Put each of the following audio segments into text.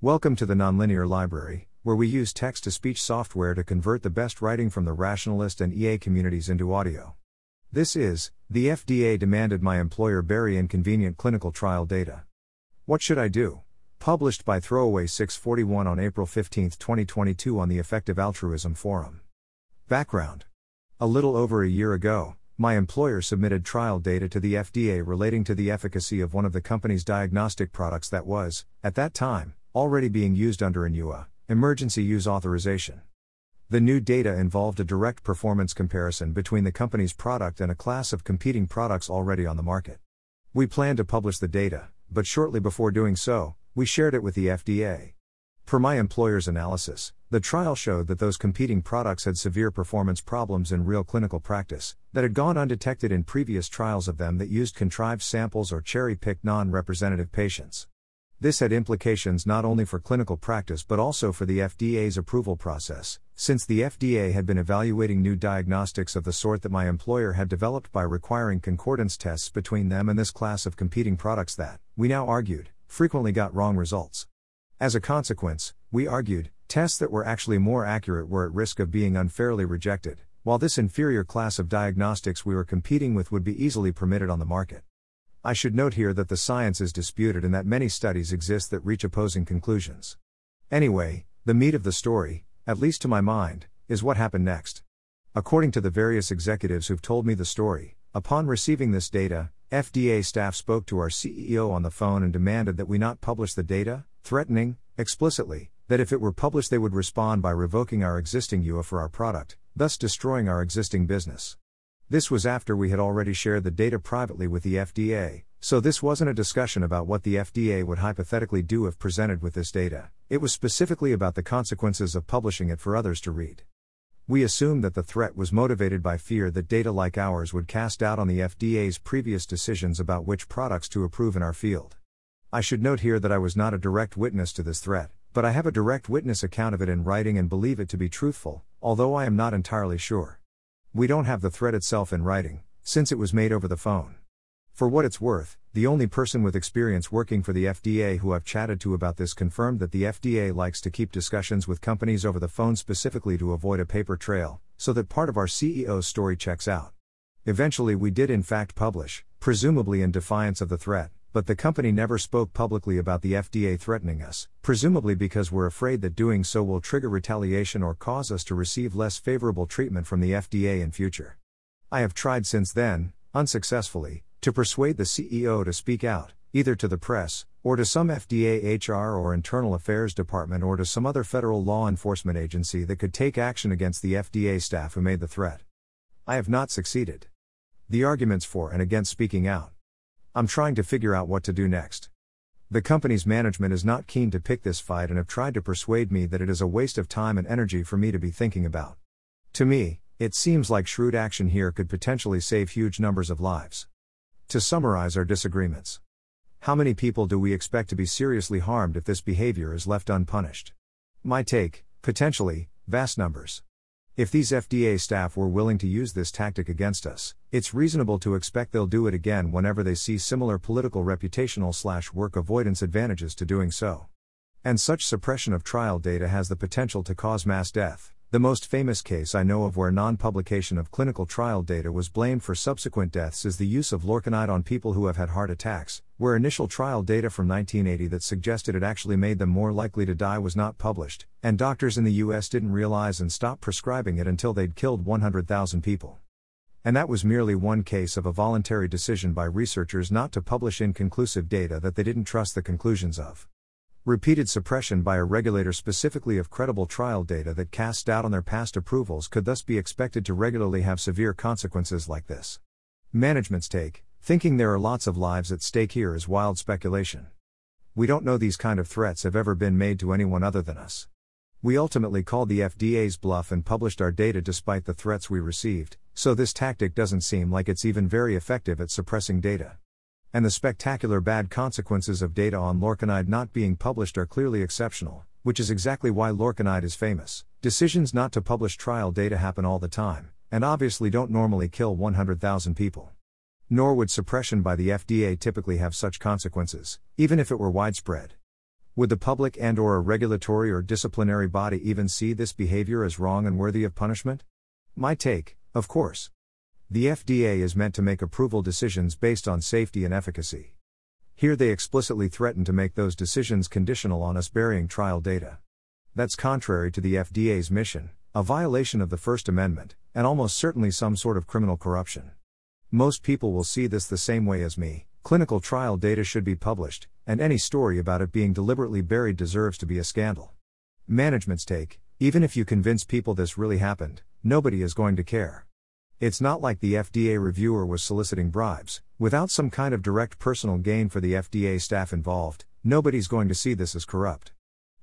Welcome to the Nonlinear Library, where we use text to speech software to convert the best writing from the rationalist and EA communities into audio. This is, the FDA demanded my employer bury inconvenient clinical trial data. What should I do? Published by Throwaway 641 on April 15, 2022, on the Effective Altruism Forum. Background A little over a year ago, my employer submitted trial data to the FDA relating to the efficacy of one of the company's diagnostic products that was, at that time, already being used under an EUA, emergency use authorization. The new data involved a direct performance comparison between the company's product and a class of competing products already on the market. We planned to publish the data, but shortly before doing so, we shared it with the FDA. Per my employer's analysis, the trial showed that those competing products had severe performance problems in real clinical practice, that had gone undetected in previous trials of them that used contrived samples or cherry picked non representative patients. This had implications not only for clinical practice but also for the FDA's approval process, since the FDA had been evaluating new diagnostics of the sort that my employer had developed by requiring concordance tests between them and this class of competing products that, we now argued, frequently got wrong results. As a consequence, we argued, tests that were actually more accurate were at risk of being unfairly rejected, while this inferior class of diagnostics we were competing with would be easily permitted on the market. I should note here that the science is disputed and that many studies exist that reach opposing conclusions. Anyway, the meat of the story, at least to my mind, is what happened next. According to the various executives who've told me the story, upon receiving this data, FDA staff spoke to our CEO on the phone and demanded that we not publish the data, threatening, explicitly, that if it were published they would respond by revoking our existing EUA for our product, thus destroying our existing business. This was after we had already shared the data privately with the FDA, so this wasn't a discussion about what the FDA would hypothetically do if presented with this data, it was specifically about the consequences of publishing it for others to read. We assumed that the threat was motivated by fear that data like ours would cast doubt on the FDA's previous decisions about which products to approve in our field. I should note here that I was not a direct witness to this threat, but I have a direct witness account of it in writing and believe it to be truthful, although I am not entirely sure. We don't have the threat itself in writing, since it was made over the phone. For what it's worth, the only person with experience working for the FDA who I've chatted to about this confirmed that the FDA likes to keep discussions with companies over the phone specifically to avoid a paper trail, so that part of our CEO's story checks out. Eventually, we did in fact publish, presumably in defiance of the threat, but the company never spoke publicly about the FDA threatening us, presumably because we're afraid that doing so will trigger retaliation or cause us to receive less favorable treatment from the FDA in future. I have tried since then, unsuccessfully, to persuade the CEO to speak out, either to the press, or to some FDA HR or Internal Affairs Department or to some other federal law enforcement agency that could take action against the FDA staff who made the threat. I have not succeeded. The arguments for and against speaking out. I'm trying to figure out what to do next. The company's management is not keen to pick this fight and have tried to persuade me that it is a waste of time and energy for me to be thinking about. To me, it seems like shrewd action here could potentially save huge numbers of lives. To summarize our disagreements How many people do we expect to be seriously harmed if this behavior is left unpunished? My take potentially, vast numbers. If these FDA staff were willing to use this tactic against us, it's reasonable to expect they'll do it again whenever they see similar political reputational slash work avoidance advantages to doing so. And such suppression of trial data has the potential to cause mass death. The most famous case I know of where non publication of clinical trial data was blamed for subsequent deaths is the use of lorcainide on people who have had heart attacks, where initial trial data from 1980 that suggested it actually made them more likely to die was not published, and doctors in the US didn't realize and stop prescribing it until they'd killed 100,000 people. And that was merely one case of a voluntary decision by researchers not to publish inconclusive data that they didn't trust the conclusions of. Repeated suppression by a regulator specifically of credible trial data that casts doubt on their past approvals could thus be expected to regularly have severe consequences like this. Management's take thinking there are lots of lives at stake here is wild speculation. We don't know these kind of threats have ever been made to anyone other than us. We ultimately called the FDA's bluff and published our data despite the threats we received, so this tactic doesn't seem like it's even very effective at suppressing data. And the spectacular bad consequences of data on lorcainide not being published are clearly exceptional, which is exactly why lorcainide is famous. Decisions not to publish trial data happen all the time, and obviously don't normally kill 100,000 people. Nor would suppression by the FDA typically have such consequences, even if it were widespread. Would the public and or a regulatory or disciplinary body even see this behavior as wrong and worthy of punishment? My take, of course. The FDA is meant to make approval decisions based on safety and efficacy. Here they explicitly threaten to make those decisions conditional on us burying trial data. That's contrary to the FDA's mission, a violation of the First Amendment, and almost certainly some sort of criminal corruption. Most people will see this the same way as me. Clinical trial data should be published, and any story about it being deliberately buried deserves to be a scandal. Management's take even if you convince people this really happened, nobody is going to care. It's not like the FDA reviewer was soliciting bribes. Without some kind of direct personal gain for the FDA staff involved, nobody's going to see this as corrupt.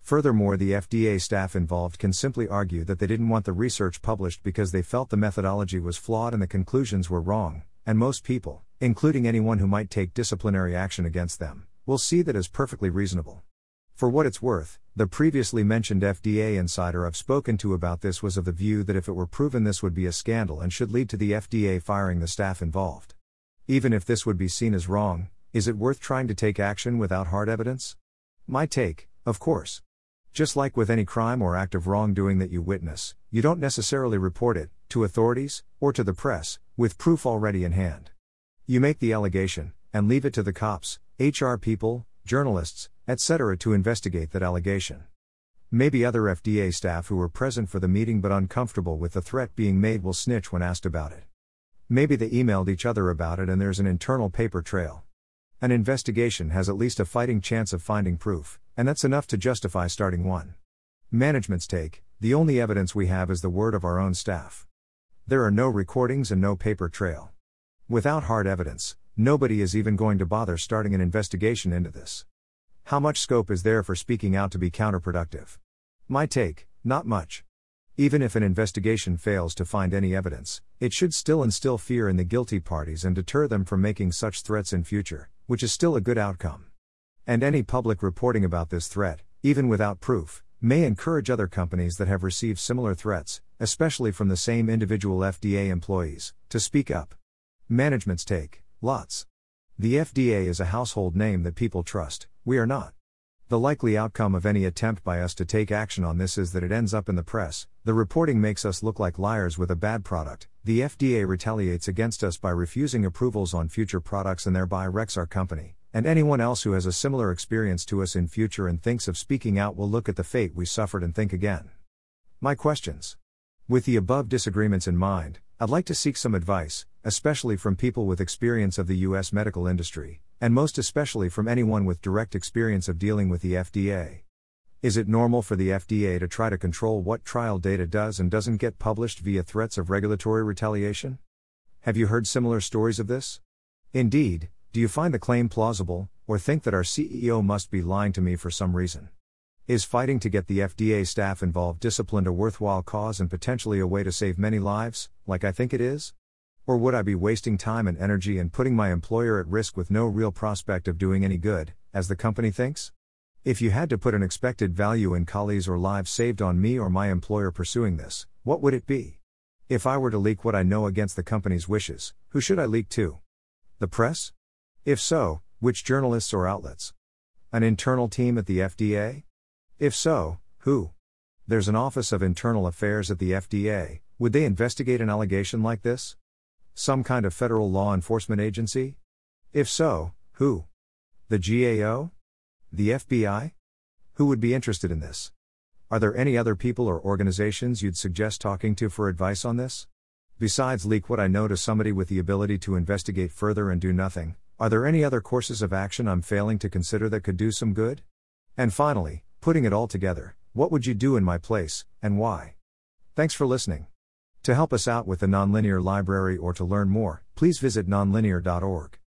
Furthermore, the FDA staff involved can simply argue that they didn't want the research published because they felt the methodology was flawed and the conclusions were wrong, and most people, including anyone who might take disciplinary action against them, will see that as perfectly reasonable. For what it's worth, the previously mentioned FDA insider I've spoken to about this was of the view that if it were proven this would be a scandal and should lead to the FDA firing the staff involved. Even if this would be seen as wrong, is it worth trying to take action without hard evidence? My take, of course. Just like with any crime or act of wrongdoing that you witness, you don't necessarily report it, to authorities, or to the press, with proof already in hand. You make the allegation, and leave it to the cops, HR people, journalists, etc., to investigate that allegation. Maybe other FDA staff who were present for the meeting but uncomfortable with the threat being made will snitch when asked about it. Maybe they emailed each other about it and there's an internal paper trail. An investigation has at least a fighting chance of finding proof, and that's enough to justify starting one. Management's take the only evidence we have is the word of our own staff. There are no recordings and no paper trail. Without hard evidence, nobody is even going to bother starting an investigation into this. How much scope is there for speaking out to be counterproductive? My take not much. Even if an investigation fails to find any evidence, it should still instill fear in the guilty parties and deter them from making such threats in future, which is still a good outcome. And any public reporting about this threat, even without proof, may encourage other companies that have received similar threats, especially from the same individual FDA employees, to speak up. Management's take lots. The FDA is a household name that people trust, we are not. The likely outcome of any attempt by us to take action on this is that it ends up in the press. The reporting makes us look like liars with a bad product. The FDA retaliates against us by refusing approvals on future products and thereby wrecks our company. And anyone else who has a similar experience to us in future and thinks of speaking out will look at the fate we suffered and think again. My questions. With the above disagreements in mind, I'd like to seek some advice, especially from people with experience of the U.S. medical industry, and most especially from anyone with direct experience of dealing with the FDA. Is it normal for the FDA to try to control what trial data does and doesn't get published via threats of regulatory retaliation? Have you heard similar stories of this? Indeed, do you find the claim plausible, or think that our CEO must be lying to me for some reason? Is fighting to get the FDA staff involved disciplined a worthwhile cause and potentially a way to save many lives, like I think it is? Or would I be wasting time and energy and putting my employer at risk with no real prospect of doing any good, as the company thinks? If you had to put an expected value in QALYs or lives saved on me or my employer pursuing this, what would it be? If I were to leak what I know against the company's wishes, who should I leak to? The press? If so, which journalists or outlets? An internal team at the FDA? If so, who? There's an Office of Internal Affairs at the FDA, would they investigate an allegation like this? Some kind of federal law enforcement agency? If so, who? The GAO? The FBI? Who would be interested in this? Are there any other people or organizations you'd suggest talking to for advice on this? Besides leak what I know to somebody with the ability to investigate further and do nothing, are there any other courses of action I'm failing to consider that could do some good? And finally, Putting it all together, what would you do in my place, and why? Thanks for listening. To help us out with the Nonlinear Library or to learn more, please visit nonlinear.org.